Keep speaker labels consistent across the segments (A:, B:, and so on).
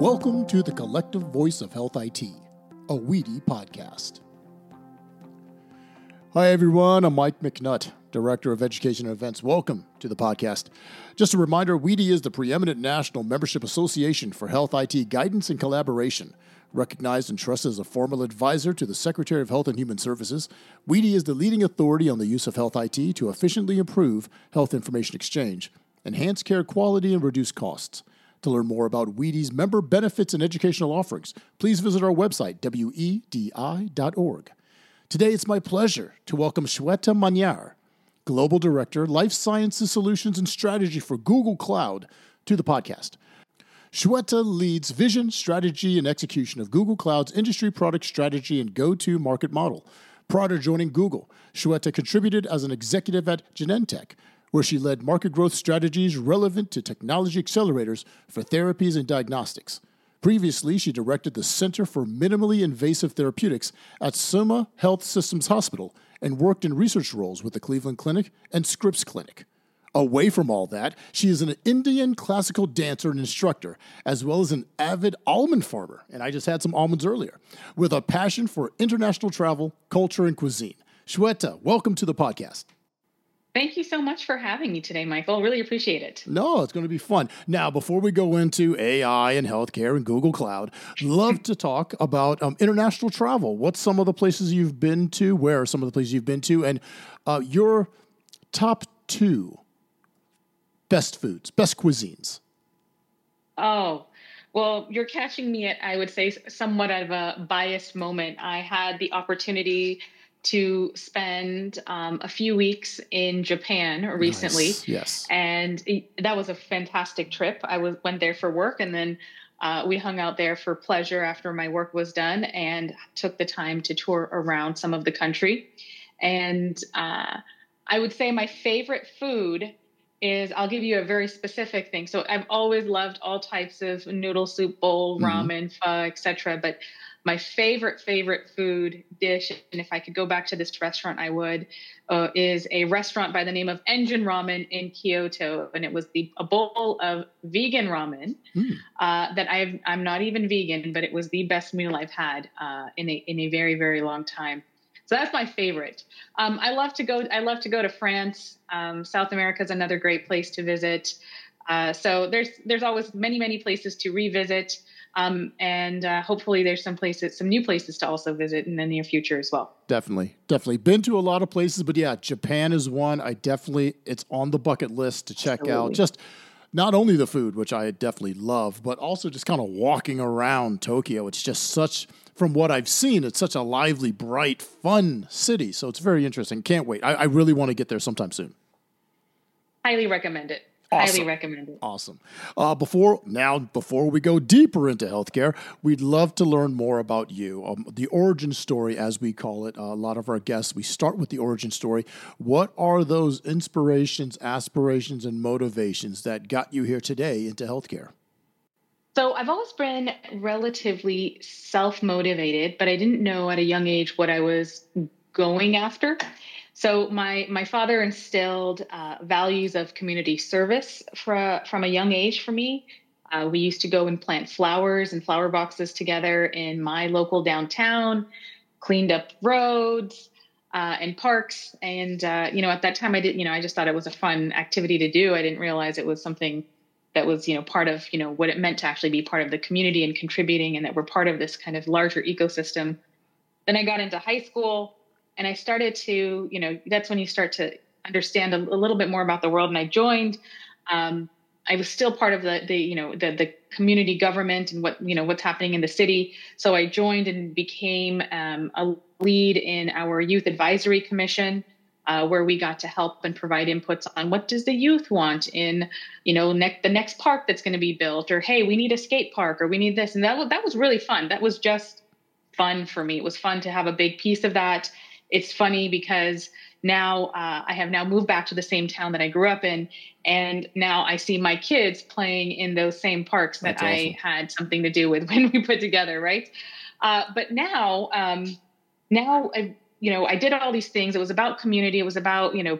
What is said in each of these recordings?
A: Welcome to the Collective Voice of Health IT, a WEDI podcast. Hi, everyone. I'm Mike McNutt, Director of Education and Events. Welcome to the podcast. Just a reminder WEDI is the preeminent national membership association for health IT guidance and collaboration. Recognized and trusted as a formal advisor to the Secretary of Health and Human Services, WEDI is the leading authority on the use of health IT to efficiently improve health information exchange, enhance care quality, and reduce costs. To learn more about WEDI's member benefits and educational offerings, please visit our website, wedi.org. Today, it's my pleasure to welcome Shweta Maniar, Global Director, Life Sciences Solutions and Strategy for Google Cloud, to the podcast. Shweta leads vision, strategy, and execution of Google Cloud's industry product strategy and go to market model. Prior to joining Google, Shweta contributed as an executive at Genentech, where she led market growth strategies relevant to technology accelerators for therapies and diagnostics. Previously, she directed the Center for Minimally Invasive Therapeutics at Summa Health Systems Hospital and worked in research roles with the Cleveland Clinic and Scripps Clinic. Away from all that, she is an Indian classical dancer and instructor, as well as an avid almond farmer, and I just had some almonds earlier, with a passion for international travel, culture, and cuisine. Shweta, welcome to the podcast.
B: Thank you so much for having me today, Michael. Really appreciate it.
A: No, it's going to be fun. Now, before we go into AI and healthcare and Google Cloud, love to talk about um, international travel. What's some of the places you've been to? Where are some of the places you've been to? And uh, your top two best foods, best cuisines.
B: Oh, well, you're catching me at, I would say, somewhat of a biased moment. I had the opportunity to spend um, a few weeks in Japan recently.
A: Nice. Yes.
B: And it, that was a fantastic trip. I was went there for work and then uh, we hung out there for pleasure after my work was done and took the time to tour around some of the country. And uh, I would say my favorite food is I'll give you a very specific thing. So I've always loved all types of noodle soup bowl, mm-hmm. ramen, pho, etc. But my favorite favorite food dish and if i could go back to this restaurant i would uh, is a restaurant by the name of engine ramen in kyoto and it was the a bowl of vegan ramen mm. uh, that i i'm not even vegan but it was the best meal i've had uh, in a in a very very long time. So that's my favorite. Um, i love to go i love to go to france. Um, south america is another great place to visit. Uh, so there's there's always many many places to revisit um, and uh, hopefully, there's some places, some new places to also visit in the near future as well.
A: Definitely, definitely been to a lot of places, but yeah, Japan is one. I definitely, it's on the bucket list to check Absolutely. out. Just not only the food, which I definitely love, but also just kind of walking around Tokyo. It's just such, from what I've seen, it's such a lively, bright, fun city. So it's very interesting. Can't wait. I, I really want to get there sometime soon.
B: Highly recommend it.
A: Awesome.
B: Highly recommend it.
A: Awesome. Uh, before now, before we go deeper into healthcare, we'd love to learn more about you, um, the origin story, as we call it. Uh, a lot of our guests, we start with the origin story. What are those inspirations, aspirations, and motivations that got you here today into healthcare?
B: So I've always been relatively self motivated, but I didn't know at a young age what I was going after. So my my father instilled uh, values of community service for, from a young age for me. Uh, we used to go and plant flowers and flower boxes together in my local downtown, cleaned up roads uh, and parks. And uh, you know, at that time, I didn't. You know, I just thought it was a fun activity to do. I didn't realize it was something that was you know part of you know what it meant to actually be part of the community and contributing, and that we're part of this kind of larger ecosystem. Then I got into high school and I started to, you know, that's when you start to understand a, a little bit more about the world. And I joined. Um, I was still part of the, the you know, the the community government and what you know what's happening in the city. So I joined and became um, a lead in our youth advisory commission. Uh, where we got to help and provide inputs on what does the youth want in you know ne- the next park that's going to be built or hey we need a skate park or we need this and that that was really fun that was just fun for me it was fun to have a big piece of that it's funny because now uh, I have now moved back to the same town that I grew up in, and now I see my kids playing in those same parks that. I had something to do with when we put together, right? Uh, but now, um, now I, you know, I did all these things. It was about community. It was about you know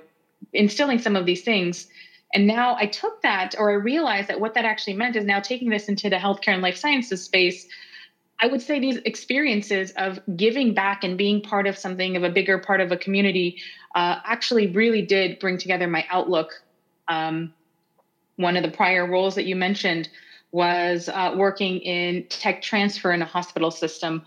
B: instilling some of these things. And now I took that, or I realized that what that actually meant is now taking this into the healthcare and life sciences space. I would say these experiences of giving back and being part of something of a bigger part of a community uh, actually really did bring together my outlook. Um, one of the prior roles that you mentioned was uh, working in tech transfer in a hospital system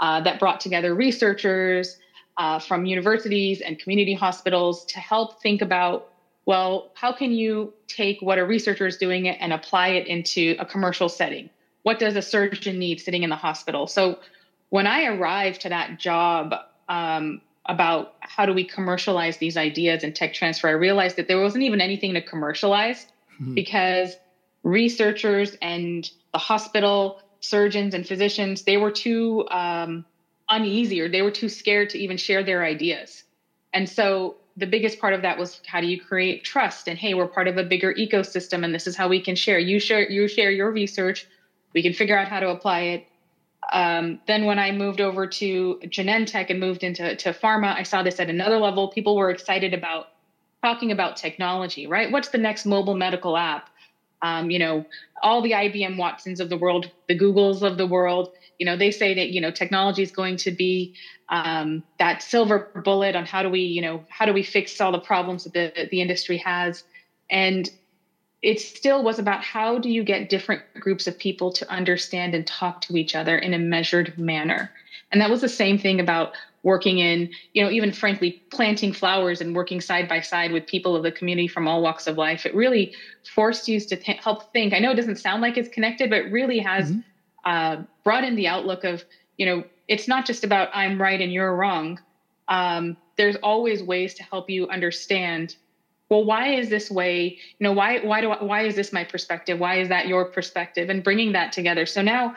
B: uh, that brought together researchers uh, from universities and community hospitals to help think about well, how can you take what a researcher is doing and apply it into a commercial setting? What does a surgeon need sitting in the hospital? So when I arrived to that job um, about how do we commercialize these ideas in tech transfer, I realized that there wasn't even anything to commercialize mm-hmm. because researchers and the hospital surgeons and physicians they were too um, uneasy or they were too scared to even share their ideas and so the biggest part of that was how do you create trust and hey we're part of a bigger ecosystem and this is how we can share you share you share your research we can figure out how to apply it. Um, then when i moved over to genentech and moved into to pharma i saw this at another level. People were excited about talking about technology right? What's the next mobile medical app? Um, you know all the ibm watsons of the world the googles of the world you know they say that you know technology is going to be um, that silver bullet on how do we you know how do we fix all the problems that the, the industry has. And it still was about how do you get different groups of people to understand and talk to each other in a measured manner and that was the same thing about working in you know even frankly planting flowers and working side by side with people of the community from all walks of life it really forced you to th- help think i know it doesn't sound like it's connected but it really has mm-hmm uh, brought in the outlook of, you know, it's not just about I'm right and you're wrong. Um, there's always ways to help you understand. Well, why is this way? You know, why why do I, why is this my perspective? Why is that your perspective? And bringing that together. So now,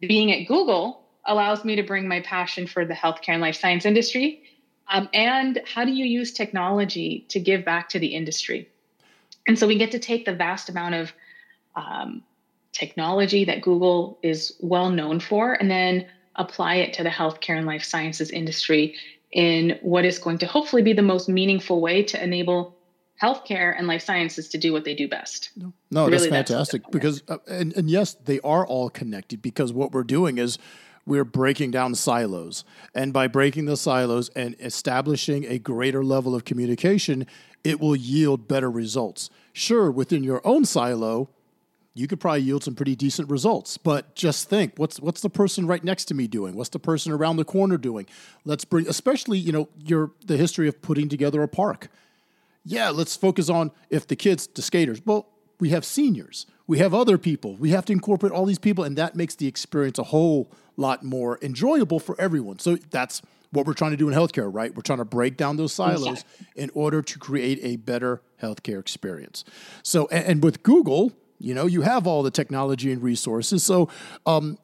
B: being at Google allows me to bring my passion for the healthcare and life science industry, um, and how do you use technology to give back to the industry? And so we get to take the vast amount of um, technology that Google is well known for, and then apply it to the healthcare and life sciences industry in what is going to hopefully be the most meaningful way to enable healthcare and life sciences to do what they do best.
A: No, no really, that's fantastic that's because uh, and, and yes, they are all connected because what we're doing is we're breaking down silos. And by breaking the silos and establishing a greater level of communication, it will yield better results. Sure, within your own silo, you could probably yield some pretty decent results. But just think, what's what's the person right next to me doing? What's the person around the corner doing? Let's bring, especially you know, your the history of putting together a park. Yeah, let's focus on if the kids, the skaters. Well, we have seniors, we have other people. We have to incorporate all these people, and that makes the experience a whole lot more enjoyable for everyone. So that's what we're trying to do in healthcare, right? We're trying to break down those silos in order to create a better healthcare experience. So, and, and with Google you know, you have all the technology and resources. So, um,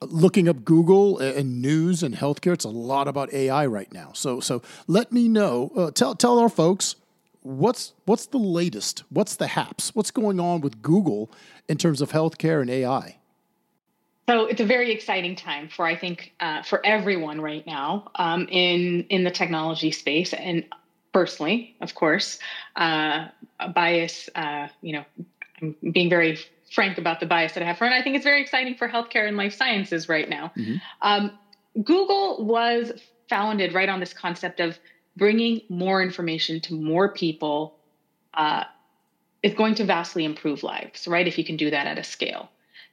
A: looking up Google and news and healthcare, it's a lot about AI right now. So, so let me know. Uh, tell tell our folks what's what's the latest. What's the haps? What's going on with Google in terms of healthcare and AI?
B: So it's a very exciting time for I think uh, for everyone right now um, in in the technology space and personally, of course, uh, bias, uh, you know, I'm being very frank about the bias that I have for, and I think it's very exciting for healthcare and life sciences right now. Mm-hmm. Um, Google was founded right on this concept of bringing more information to more people uh, is going to vastly improve lives, right? If you can do that at a scale.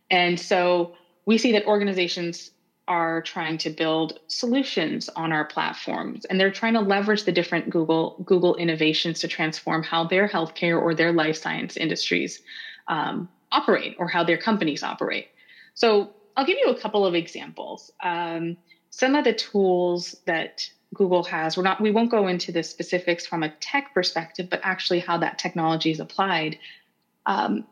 B: And so we see that organizations are trying to build solutions on our platforms and they're trying to leverage the different google google innovations to transform how their healthcare or their life science industries um, operate or how their companies operate so i'll give you a couple of examples um, some of the tools that google has we're not we won't go into the specifics from a tech perspective but actually how that technology is applied um,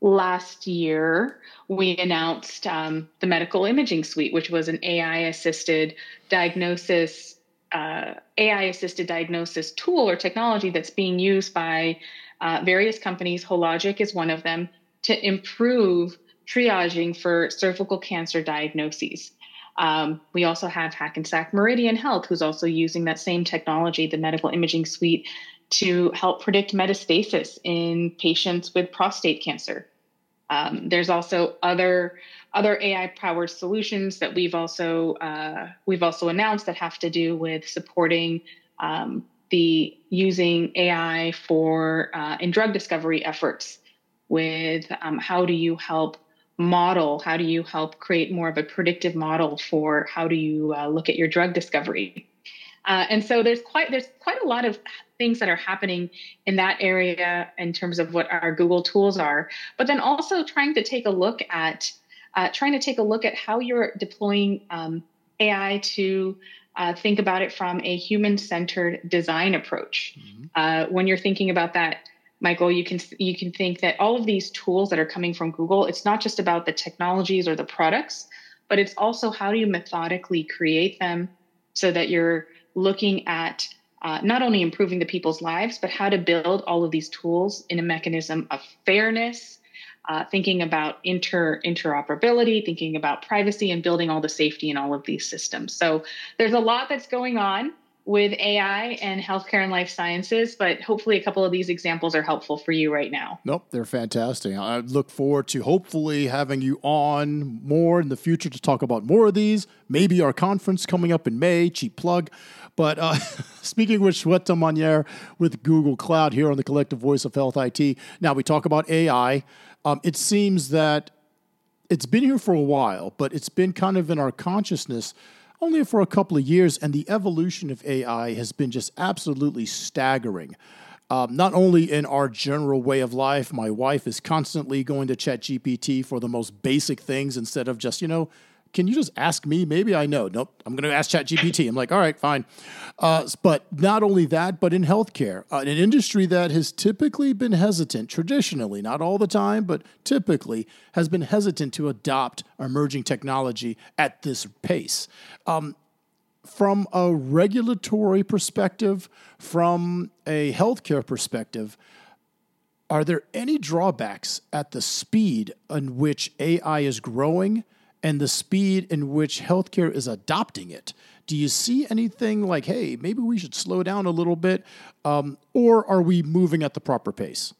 B: last year, we announced um, the medical imaging suite, which was an AI assisted diagnosis. Uh, AI assisted diagnosis tool or technology that's being used by uh, various companies. Hologic is one of them to improve triaging for cervical cancer diagnoses. Um, we also have Hackensack Meridian Health, who's also using that same technology, the medical imaging suite, to help predict metastasis in patients with prostate cancer. Um, there's also other other AI powered solutions that we've also uh, we've also announced that have to do with supporting um, the using AI for uh, in drug discovery efforts. With um, how do you help model? How do you help create more of a predictive model for how do you uh, look at your drug discovery? Uh, and so there's quite there's quite a lot of things that are happening in that area in terms of what our Google tools are, but then also trying to take a look at uh, trying to take a look at how you're deploying um, AI to uh, think about it from a human-centered design approach. Mm-hmm. Uh, when you're thinking about that, Michael, you can you can think that all of these tools that are coming from Google, it's not just about the technologies or the products, but it's also how do you methodically create them so that you're looking at uh, not only improving the people's lives, but how to build all of these tools in a mechanism of fairness, uh, thinking about inter interoperability, thinking about privacy, and building all the safety in all of these systems. So there's a lot that's going on with AI and healthcare and life sciences, but hopefully a couple of these examples are helpful for you right now.
A: Nope, they're fantastic. I look forward to hopefully having you on more in the future to talk about more of these. Maybe our conference coming up in May, cheap plug. But uh, speaking with Shweta Maniar with Google Cloud here on the Collective Voice of Health IT. Now we talk about AI. Um, it seems that it's been here for a while, but it's been kind of in our consciousness only for a couple of years, and the evolution of AI has been just absolutely staggering. Um, not only in our general way of life, my wife is constantly going to ChatGPT for the most basic things instead of just, you know, can you just ask me? Maybe I know. Nope, I'm going to ask ChatGPT. I'm like, all right, fine. Uh, but not only that, but in healthcare, uh, an industry that has typically been hesitant, traditionally, not all the time, but typically has been hesitant to adopt emerging technology at this pace. Um, from a regulatory perspective, from a healthcare perspective, are there any drawbacks at the speed in which AI is growing? And the speed in which healthcare is adopting it. Do you see anything like, hey, maybe we should slow down a little bit, um, or are we moving at the proper pace?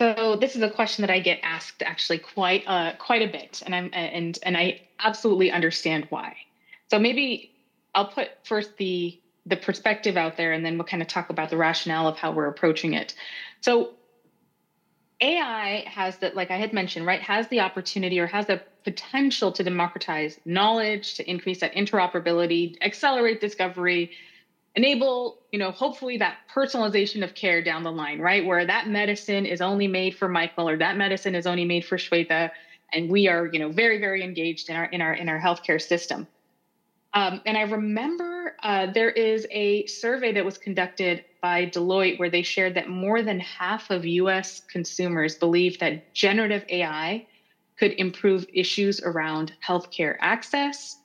B: So this is a question that I get asked actually quite uh, quite a bit, and I'm and and I absolutely understand why. So maybe I'll put first the the perspective out there, and then we'll kind of talk about the rationale of how we're approaching it. So AI has that, like I had mentioned, right, has the opportunity or has the potential to democratize knowledge, to increase that interoperability, accelerate discovery, enable, you know, hopefully that personalization of care down the line, right? Where that medicine is only made for Michael or that medicine is only made for Shweta. And we are, you know, very, very engaged in our in our in our healthcare system. Um, and I remember uh, there is a survey that was conducted by Deloitte where they shared that more than half of US consumers believe that generative AI could improve issues around healthcare access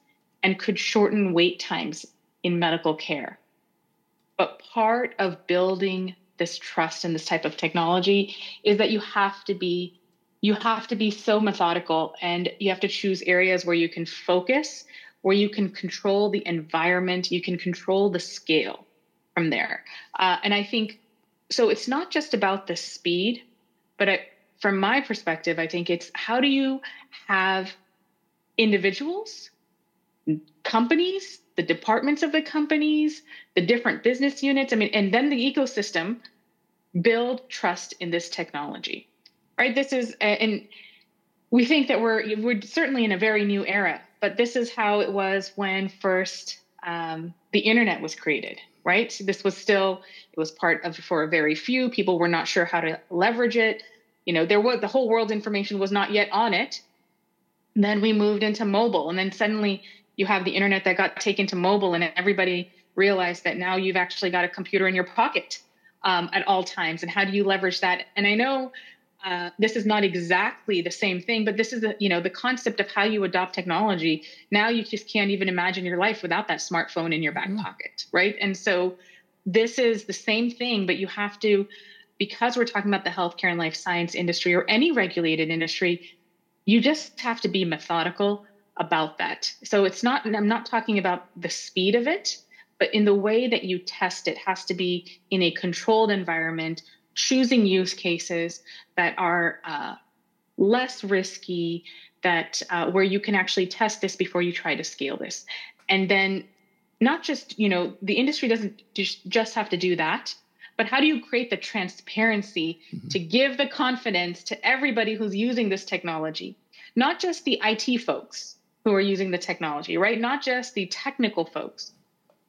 B: and could shorten wait times in medical care. But part of building this trust in this type of technology is that you have to be you have to be so methodical and you have to choose areas where you can focus where you can control the environment, you can control the scale from there. Uh, and I think so. It's not just about the speed, but I, from my perspective, I think it's how do you have individuals, companies, the departments of the companies, the different business units. I mean, and then the ecosystem build trust in this technology, right? This is and we think that we're we're certainly in a very new era but this is how it was when first um, the internet was created right this was still it was part of for a very few people were not sure how to leverage it you know there was the whole world information was not yet on it then we moved into mobile and then suddenly you have the internet that got taken to mobile and everybody realized that now you've actually got a computer in your pocket um, at all times and how do you leverage that and i know uh, this is not exactly the same thing, but this is the, you know the concept of how you adopt technology. Now you just can't even imagine your life without that smartphone in your back mm. pocket, right? And so this is the same thing, but you have to, because we're talking about the healthcare and life science industry or any regulated industry, you just have to be methodical about that. So it's not. I'm not talking about the speed of it, but in the way that you test it has to be in a controlled environment, choosing use cases that are uh, less risky, that uh, where you can actually test this before you try to scale this, and then not just you know the industry doesn't just have to do that but how do you create the transparency mm-hmm. to give the confidence to everybody who's using this technology not just the IT folks who are using the technology, right? Not just the technical folks,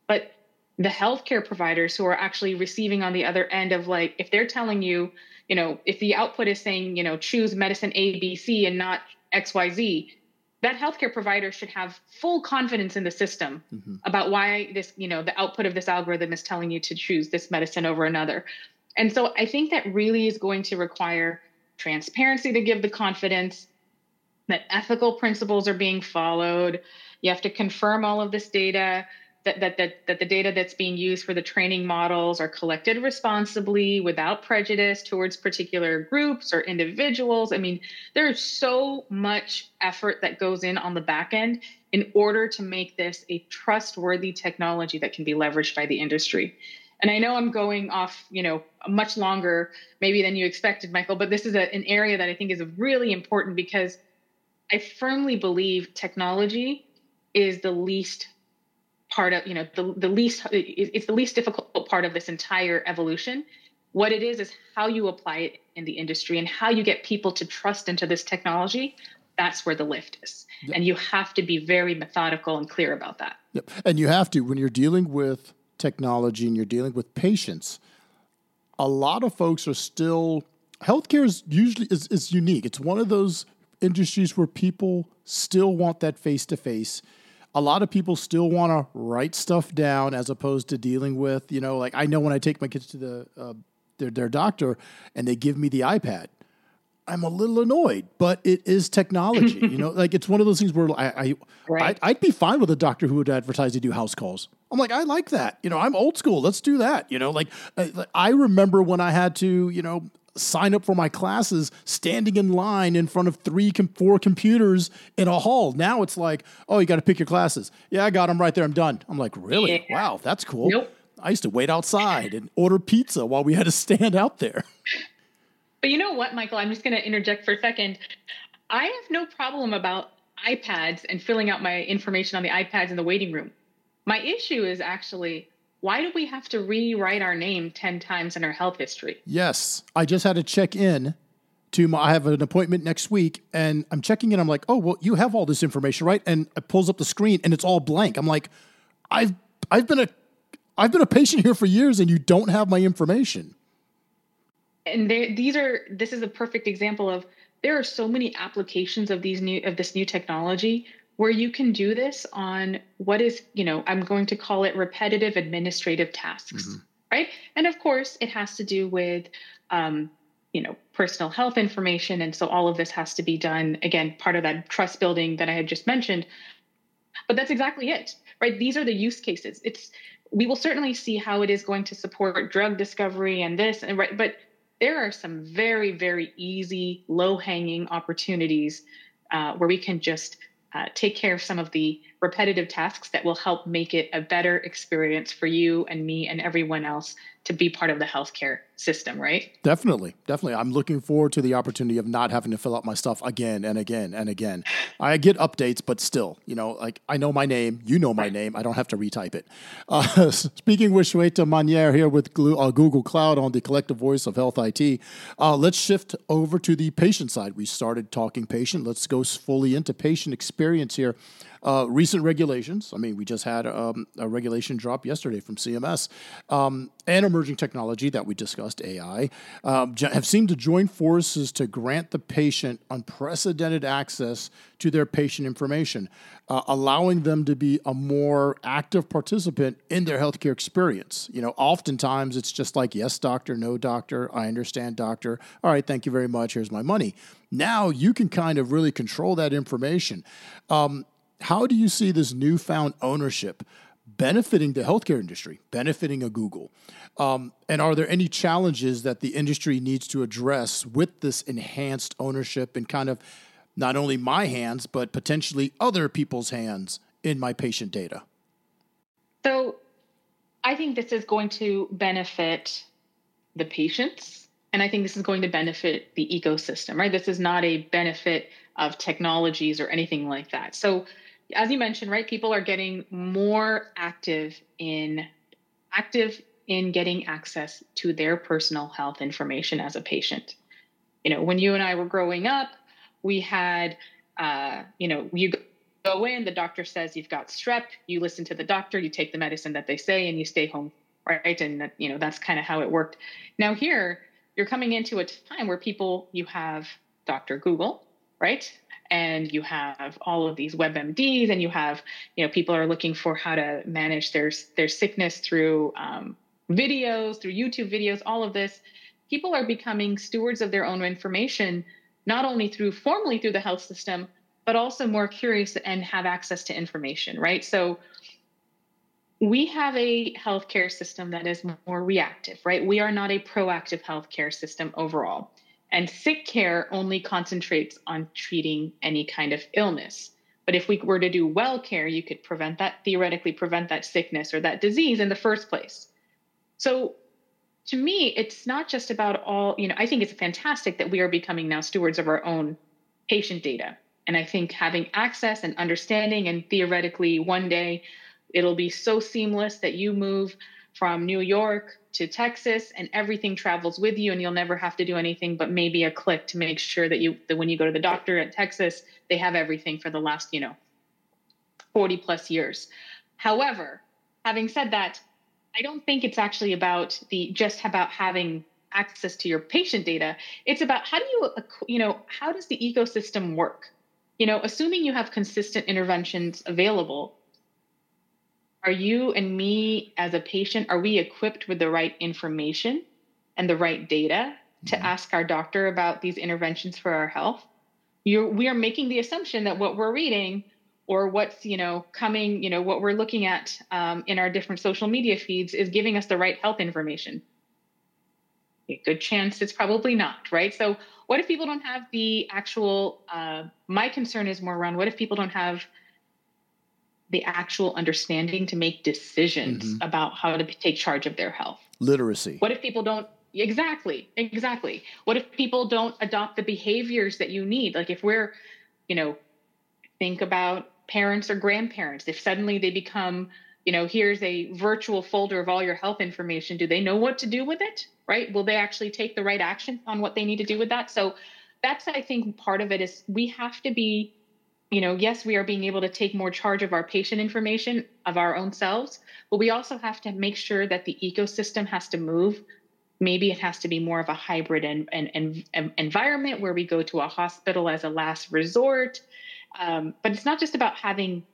B: but the healthcare providers who are actually receiving on the other end of like, if they're telling you, you know, if the output is saying, you know, choose medicine A, B, C and not XYZ, that healthcare provider should have full confidence in the system mm-hmm. about why this, you know, the output of this algorithm is telling you to choose this medicine over another. And so I think that really is going to require transparency to give the confidence that ethical principles are being followed. You have to confirm all of this data. That, that, that, that the data that's being used for the training models are collected responsibly without prejudice towards particular groups or individuals. I mean, there's so much effort that goes in on the back end in order to make this a trustworthy technology that can be leveraged by the industry. And I know I'm going off, you know, much longer maybe than you expected, Michael, but this is a, an area that I think is really important because – I firmly believe technology is the least part of, you know, the, the least, it's the least difficult part of this entire evolution. What it is, is how you apply it in the industry and how you get people to trust into this technology. That's where the lift is. Yep. And you have to be very methodical and clear about that.
A: Yep. And you have to, when you're dealing with technology and you're dealing with patients, a lot of folks are still healthcare is usually is, is unique. It's one of those industries where people still want that face to face. A lot of people still want to write stuff down as opposed to dealing with, you know, like I know when I take my kids to the uh, their their doctor and they give me the iPad, I'm a little annoyed, but it is technology. you know, like it's one of those things where I, I right. I'd, I'd, be fine with a doctor who would advertise to do house calls. I'm like, I like that. You know, I'm old school. Let's do that. You know, like I, I remember when I had to, you know, sign up for my classes standing in line in front of three, four computers in a hall. Now it's like, oh, you got to pick your classes. Yeah, I got them right there. I'm done. I'm like, really? Yeah. Wow, that's cool. Nope. I used to wait outside and order pizza while we had to stand out there.
B: But you know what, Michael? I'm just going to interject for a second. I have no problem about iPads and filling out my information on the iPads in the waiting room. My issue is actually why do we have to rewrite our name 10 times in our health history?
A: Yes. I just had to check in to my, I have an appointment next week and I'm checking in. I'm like, oh, well, you have all this information, right? And it pulls up the screen and it's all blank. I'm like, I've, I've been a, I've been a patient here for years and you don't have my information.
B: And these are, this is a perfect example of there are so many applications of these new, of this new technology where you can do this on what is, you know, I'm going to call it repetitive administrative tasks, mm-hmm. right? And of course, it has to do with, um, you know, personal health information. And so all of this has to be done, again, part of that trust building that I had just mentioned. But that's exactly it, right? These are the use cases. It's, we will certainly see how it is going to support drug discovery and this, and right, but there are some very, very easy, low hanging opportunities uh, where we can just uh, take care of some of the repetitive tasks that will help make it a better experience for you and me and everyone else to be part of the healthcare system, right?
A: Definitely. Definitely. I'm looking forward to the opportunity of not having to fill out my stuff again and again and again. I get updates, but still, you know, like I know my name, you know my name, I don't have to retype it. Uh, speaking with Shweta Maniar here with uh, Google Cloud on the collective voice of health IT, uh, let's shift over to the patient side. We started talking patient. Let's go fully into patient experience here. Uh, recent regulations. I mean, we just had um, a regulation drop yesterday from CMS, um, and emerging technology that we discussed, AI, um, have seemed to join forces to grant the patient unprecedented access to their patient information, uh, allowing them to be a more active participant in their healthcare experience. You know, oftentimes it's just like, yes, doctor, no doctor, I understand, doctor. All right, thank you very much. Here's my money. Now you can kind of really control that information. Um, how do you see this newfound ownership benefiting the healthcare industry, benefiting a Google? Um, and are there any challenges that the industry needs to address with this enhanced ownership and kind of not only my hands, but potentially other people's hands in my patient data?
B: So, I think this is going to benefit the patients, and I think this is going to benefit the ecosystem, right? This is not a benefit of technologies or anything like that. So, as you mentioned, right, people are getting more active in active in getting access to their personal health information as a patient. You know, when you and I were growing up, we had, uh, you know, you go in, the doctor says you've got strep, you listen to the doctor, you take the medicine that they say, and you stay home, right? And that, you know, that's kind of how it worked. Now here, you're coming into a time where people, you have Dr. Google, right? And you have all of these WebMDs, and you have, you know, people are looking for how to manage their their sickness through um, videos, through YouTube videos, all of this. People are becoming stewards of their own information, not only through formally through the health system, but also more curious and have access to information, right? So we have a healthcare system that is more reactive, right? We are not a proactive healthcare system overall. And sick care only concentrates on treating any kind of illness. But if we were to do well care, you could prevent that, theoretically prevent that sickness or that disease in the first place. So to me, it's not just about all, you know, I think it's fantastic that we are becoming now stewards of our own patient data. And I think having access and understanding, and theoretically, one day it'll be so seamless that you move from New York to Texas and everything travels with you and you'll never have to do anything but maybe a click to make sure that you that when you go to the doctor at Texas they have everything for the last you know 40 plus years. However, having said that, I don't think it's actually about the just about having access to your patient data. It's about how do you you know how does the ecosystem work? You know, assuming you have consistent interventions available, are you and me as a patient are we equipped with the right information and the right data to mm-hmm. ask our doctor about these interventions for our health? You're, we are making the assumption that what we're reading or what's you know coming you know what we're looking at um, in our different social media feeds is giving us the right health information a good chance it's probably not right so what if people don't have the actual uh, my concern is more around what if people don't have the actual understanding to make decisions mm-hmm. about how to take charge of their health.
A: Literacy.
B: What if people don't exactly exactly. What if people don't adopt the behaviors that you need? Like if we're you know think about parents or grandparents if suddenly they become you know here's a virtual folder of all your health information do they know what to do with it? Right? Will they actually take the right action on what they need to do with that? So that's i think part of it is we have to be you know yes we are being able to take more charge of our patient information of our own selves but we also have to make sure that the ecosystem has to move maybe it has to be more of a hybrid and, and, environment where we go to a hospital as a last resort um, but it's not just about having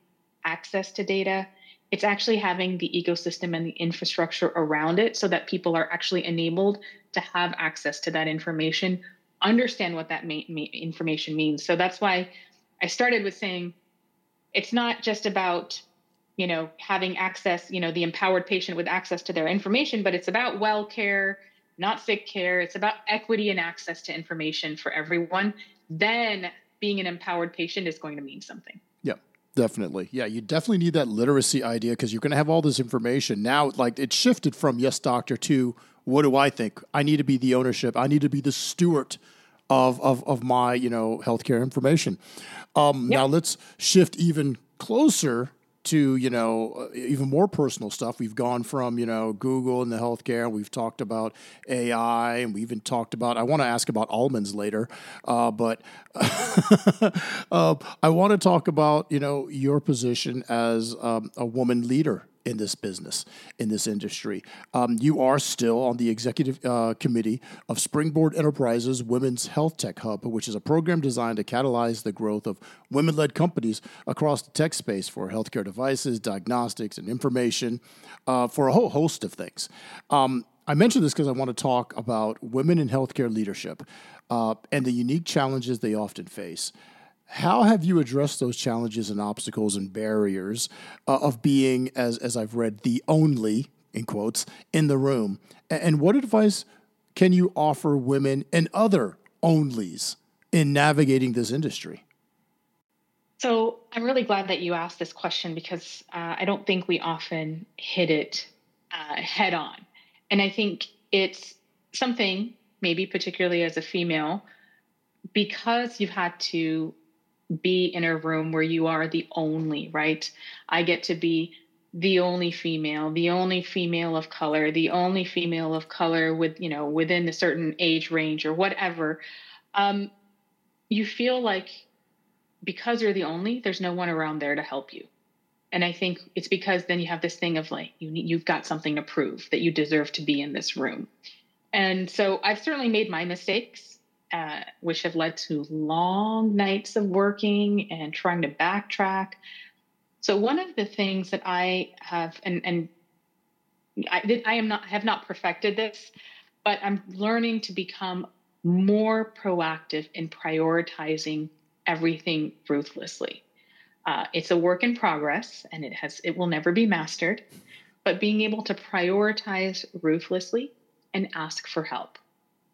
B: access to data, it's actually having the ecosystem and the infrastructure around it so that people are actually enabled to have access to that information, understand what that ma- ma- information means. So that's why I started with saying it's not just about you know having access you know the empowered patient with access to their information but it's about well care not sick care it's about equity and access to information for everyone then being an empowered patient is going to mean something.
A: Yeah. Definitely. Yeah, you definitely need that literacy idea because you're going to have all this information. Now, like it shifted from yes, doctor to what do I think? I need to be the ownership. I need to be the steward of of, of my you know healthcare information. Um, yep. Now let's shift even closer to you know uh, even more personal stuff. We've gone from you know Google and the healthcare. We've talked about AI, and we even talked about. I want to ask about almonds later, uh, but uh, I want to talk about you know your position as um, a woman leader in this business, in this industry. Um, you are still on the executive uh, committee of Springboard Enterprises Women's Health Tech Hub, which is a program designed to catalyze the growth of women led companies across the tech space for healthcare devices, diagnostics, and information uh, for a whole host of things. Um, I mention this because I want to talk about women in healthcare leadership uh, and the unique challenges they often face. How have you addressed those challenges and obstacles and barriers uh, of being, as, as I've read, the only, in quotes, in the room? And what advice can you offer women and other onlys in navigating this industry?
B: So I'm really glad that you asked this question because uh, I don't think we often hit it uh, head on. And I think it's something, maybe particularly as a female, because you've had to be in a room where you are the only, right? I get to be the only female, the only female of color, the only female of color with, you know, within a certain age range or whatever. Um, you feel like because you're the only, there's no one around there to help you. And I think it's because then you have this thing of like you you've got something to prove that you deserve to be in this room. And so I've certainly made my mistakes, uh, which have led to long nights of working and trying to backtrack. So one of the things that I have, and and I, did, I am not have not perfected this, but I'm learning to become more proactive in prioritizing everything ruthlessly. Uh, it's a work in progress, and it has it will never be mastered. But being able to prioritize ruthlessly and ask for help,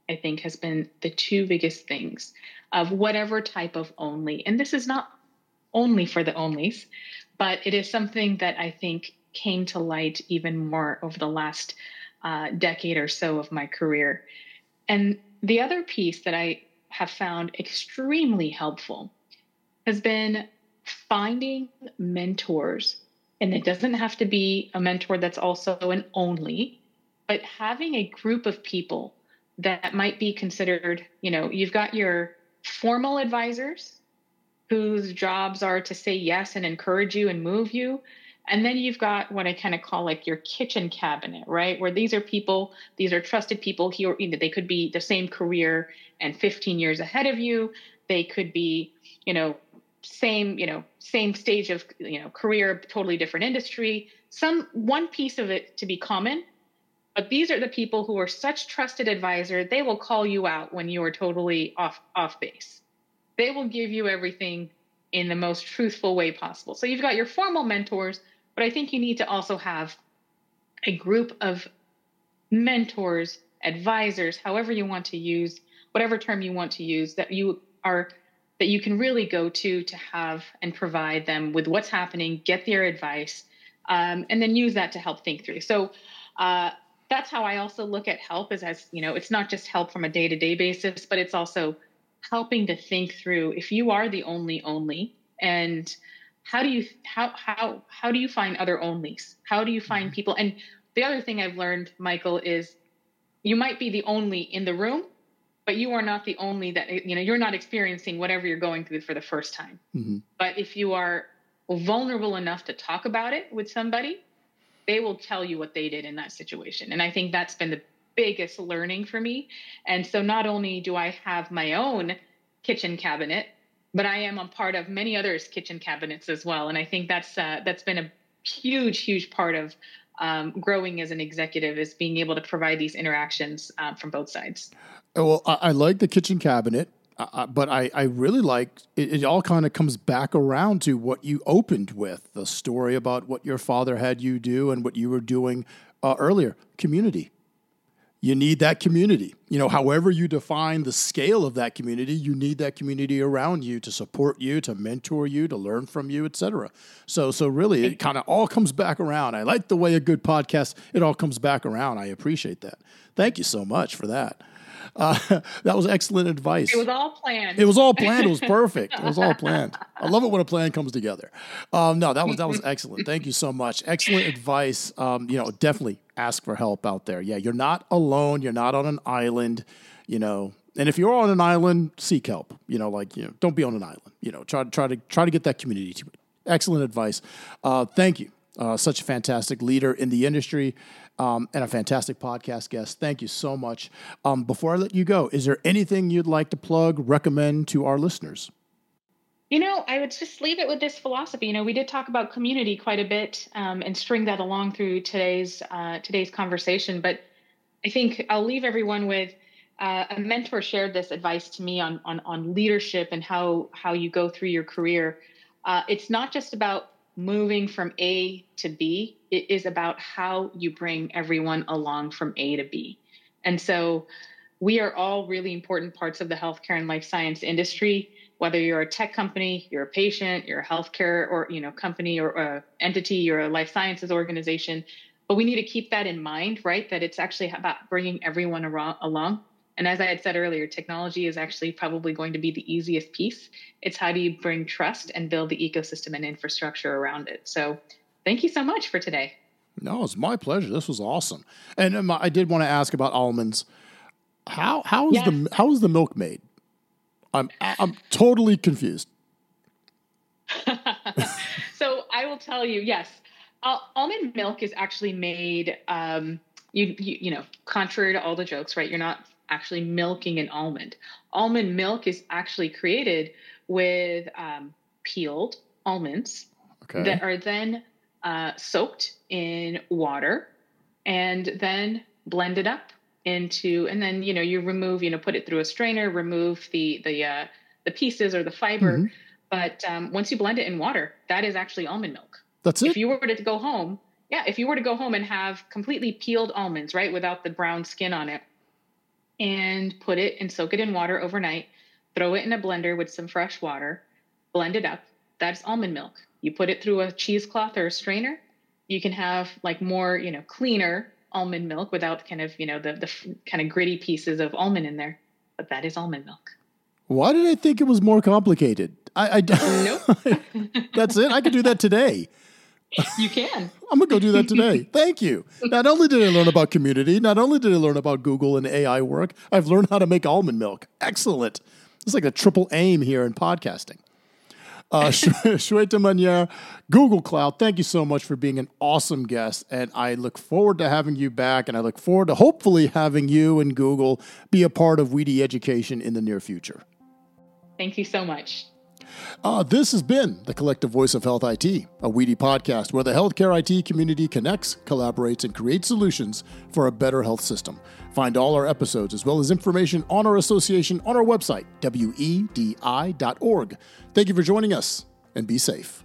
B: I think, has been the two biggest things of whatever type of only. And this is not only for the onlys, but it is something that I think came to light even more over the last uh, decade or so of my career. And the other piece that I have found extremely helpful has been finding mentors. And it doesn't have to be a mentor that's also an only, but having a group of people that might be considered, you know, you've got your formal advisors whose jobs are to say yes and encourage you and move you. And then you've got what I kind of call like your kitchen cabinet, right? Where these are people, these are trusted people here. You know, they could be the same career and 15 years ahead of you. They could be, you know, same, you know, same stage of, you know, career, totally different industry. Some one piece of it to be common, but these are the people who are such trusted advisor. They will call you out when you are totally off off base. They will give you everything in the most truthful way possible. So you've got your formal mentors, but I think you need to also have a group of mentors, advisors, however you want to use, whatever term you want to use, that you are that you can really go to to have and provide them with what's happening, get their advice, um, and then use that to help think through. So uh, that's how I also look at help is as you know, it's not just help from a day to day basis, but it's also helping to think through if you are the only only and how do you how how how do you find other onlys how do you find mm-hmm. people and the other thing i've learned michael is you might be the only in the room but you are not the only that you know you're not experiencing whatever you're going through for the first time mm-hmm. but if you are vulnerable enough to talk about it with somebody they will tell you what they did in that situation and i think that's been the biggest learning for me. And so not only do I have my own kitchen cabinet, but I am a part of many others' kitchen cabinets as well. And I think that's uh, that's been a huge, huge part of um, growing as an executive is being able to provide these interactions uh, from both sides.
A: Well, I, I like the kitchen cabinet. But I, I really like it, it all kind of comes back around to what you opened with the story about what your father had you do and what you were doing uh, earlier community you need that community. You know, however you define the scale of that community, you need that community around you to support you, to mentor you, to learn from you, etc. So, so really, it kind of all comes back around. I like the way a good podcast it all comes back around. I appreciate that. Thank you so much for that. Uh, that was excellent advice.
B: It was all planned.
A: It was all planned. It was perfect. It was all planned. I love it when a plan comes together. Um, no, that was that was excellent. Thank you so much. Excellent advice. Um, you know, definitely ask for help out there. Yeah, you're not alone. You're not on an island. You know, and if you're on an island, seek help. You know, like you know, don't be on an island. You know, try to try to try to get that community. To Excellent advice. Uh, thank you. Uh, such a fantastic leader in the industry um, and a fantastic podcast guest. Thank you so much. Um, before I let you go, is there anything you'd like to plug, recommend to our listeners?
B: You know, I would just leave it with this philosophy. You know, we did talk about community quite a bit um, and string that along through today's uh, today's conversation. But I think I'll leave everyone with uh, a mentor shared this advice to me on on on leadership and how how you go through your career. Uh, it's not just about moving from A to B, it is about how you bring everyone along from A to B. And so we are all really important parts of the healthcare and life science industry. Whether you're a tech company, you're a patient, you're a healthcare or you know company or uh, entity, you're a life sciences organization, but we need to keep that in mind, right? That it's actually about bringing everyone along. And as I had said earlier, technology is actually probably going to be the easiest piece. It's how do you bring trust and build the ecosystem and infrastructure around it. So thank you so much for today.
A: No, it's my pleasure. This was awesome. And um, I did want to ask about almonds. How how is the how is the milk made? I'm I'm totally confused.
B: so I will tell you, yes, uh, almond milk is actually made. Um, you, you you know, contrary to all the jokes, right? You're not actually milking an almond. Almond milk is actually created with um, peeled almonds okay. that are then uh, soaked in water and then blended up into and then you know you remove you know put it through a strainer remove the the uh, the pieces or the fiber mm-hmm. but um, once you blend it in water that is actually almond milk
A: that's it
B: if you were to go home yeah if you were to go home and have completely peeled almonds right without the brown skin on it and put it and soak it in water overnight throw it in a blender with some fresh water blend it up that's almond milk you put it through a cheesecloth or a strainer you can have like more you know cleaner almond milk without kind of you know the the kind of gritty pieces of almond in there. But that is almond milk.
A: Why did I think it was more complicated? I, I
B: nope.
A: that's it. I could do that today.
B: You can.
A: I'm gonna go do that today. Thank you. Not only did I learn about community, not only did I learn about Google and AI work, I've learned how to make almond milk. Excellent. It's like a triple aim here in podcasting. Uh, Shweta Maniar, Google Cloud, thank you so much for being an awesome guest. And I look forward to having you back. And I look forward to hopefully having you and Google be a part of WEDI Education in the near future.
B: Thank you so much.
A: Uh, this has been the Collective Voice of Health IT, a WEDI podcast where the healthcare IT community connects, collaborates, and creates solutions for a better health system. Find all our episodes as well as information on our association on our website, wedi.org. Thank you for joining us and be safe.